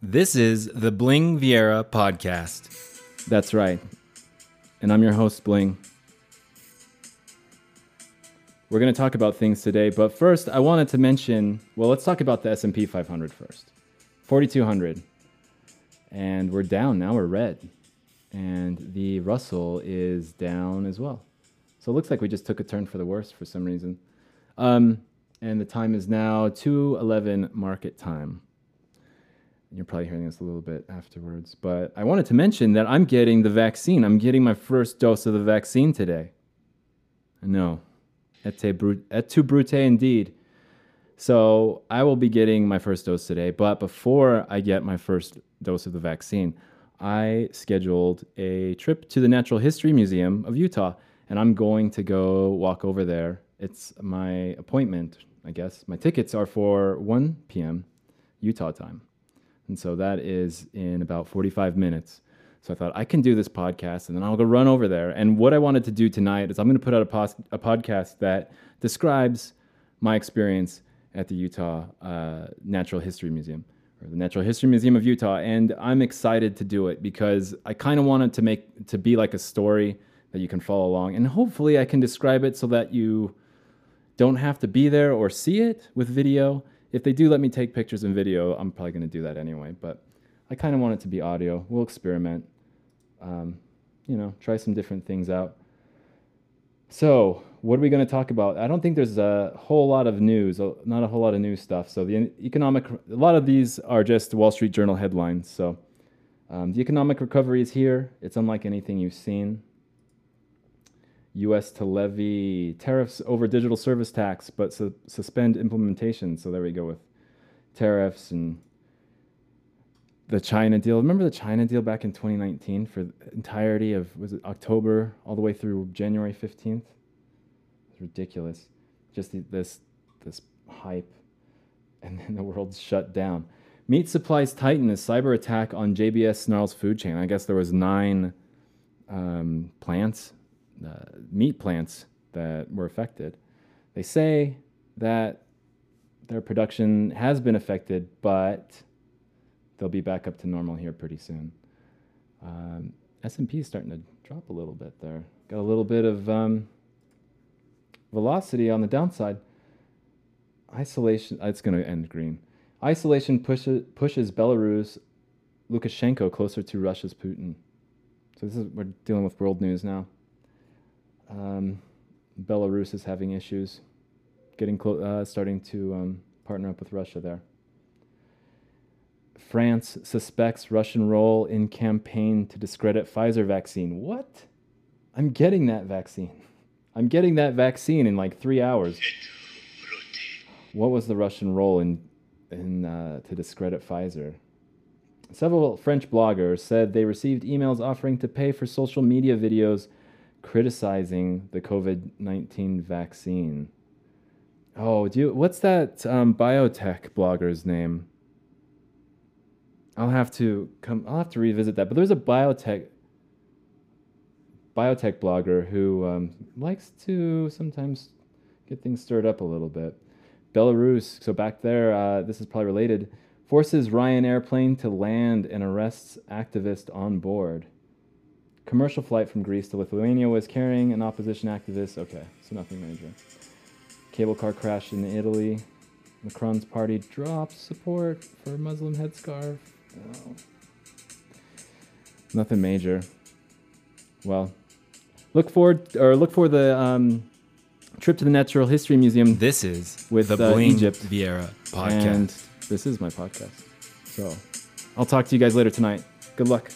This is the Bling Vieira podcast. That's right. And I'm your host, Bling. We're going to talk about things today, but first I wanted to mention, well, let's talk about the S&P 500 first. 4200. And we're down now, we're red. And the Russell is down as well. So it looks like we just took a turn for the worse for some reason. Um, and the time is now 2:11 market time. You're probably hearing this a little bit afterwards, but I wanted to mention that I'm getting the vaccine. I'm getting my first dose of the vaccine today. I know, et, tu brute indeed. So I will be getting my first dose today, but before I get my first dose of the vaccine, I scheduled a trip to the Natural History Museum of Utah, and I'm going to go walk over there. It's my appointment, I guess. My tickets are for 1 p.m. Utah time. And so that is in about 45 minutes. So I thought I can do this podcast and then I'll go run over there. And what I wanted to do tonight is I'm going to put out a, pos- a podcast that describes my experience at the Utah uh, Natural History Museum or the Natural History Museum of Utah. And I'm excited to do it because I kind of wanted to make to be like a story that you can follow along. And hopefully I can describe it so that you don't have to be there or see it with video if they do let me take pictures and video, I'm probably going to do that anyway. But I kind of want it to be audio. We'll experiment. Um, you know, try some different things out. So, what are we going to talk about? I don't think there's a whole lot of news, not a whole lot of new stuff. So, the economic, a lot of these are just Wall Street Journal headlines. So, um, the economic recovery is here. It's unlike anything you've seen. U.S. to levy tariffs over digital service tax, but su- suspend implementation. So there we go with tariffs and the China deal. Remember the China deal back in 2019 for the entirety of was it October all the way through January 15th? It's ridiculous. Just the, this this hype, and then the world's shut down. Meat supplies tighten as cyber attack on JBS snarls food chain. I guess there was nine um, plants uh, meat plants that were affected. They say that their production has been affected, but they'll be back up to normal here pretty soon. Um, S&P is starting to drop a little bit there. Got a little bit of um, velocity on the downside. Isolation, it's going to end green. Isolation pushes, pushes Belarus, Lukashenko closer to Russia's Putin. So this is we're dealing with world news now. Um, Belarus is having issues, getting uh, starting to um, partner up with Russia there. France suspects Russian role in campaign to discredit Pfizer vaccine. What? I'm getting that vaccine. I'm getting that vaccine in like three hours. What was the Russian role in in uh, to discredit Pfizer? Several French bloggers said they received emails offering to pay for social media videos criticizing the COVID 19 vaccine. Oh, do you, what's that um, biotech blogger's name? I'll have to come. I'll have to revisit that. But there's a biotech biotech blogger who um, likes to sometimes get things stirred up a little bit. Belarus. So back there, uh, this is probably related. Forces Ryanair plane to land and arrests activist on board commercial flight from Greece to Lithuania was carrying an opposition activist. Okay, so nothing major. Cable car crash in Italy. Macron's party drops support for Muslim headscarf. Oh. Nothing major. Well, look forward or look for the um, trip to the Natural History Museum. This is with the uh, Bling Egypt Vieira podcast. And this is my podcast. So I'll talk to you guys later tonight. Good luck.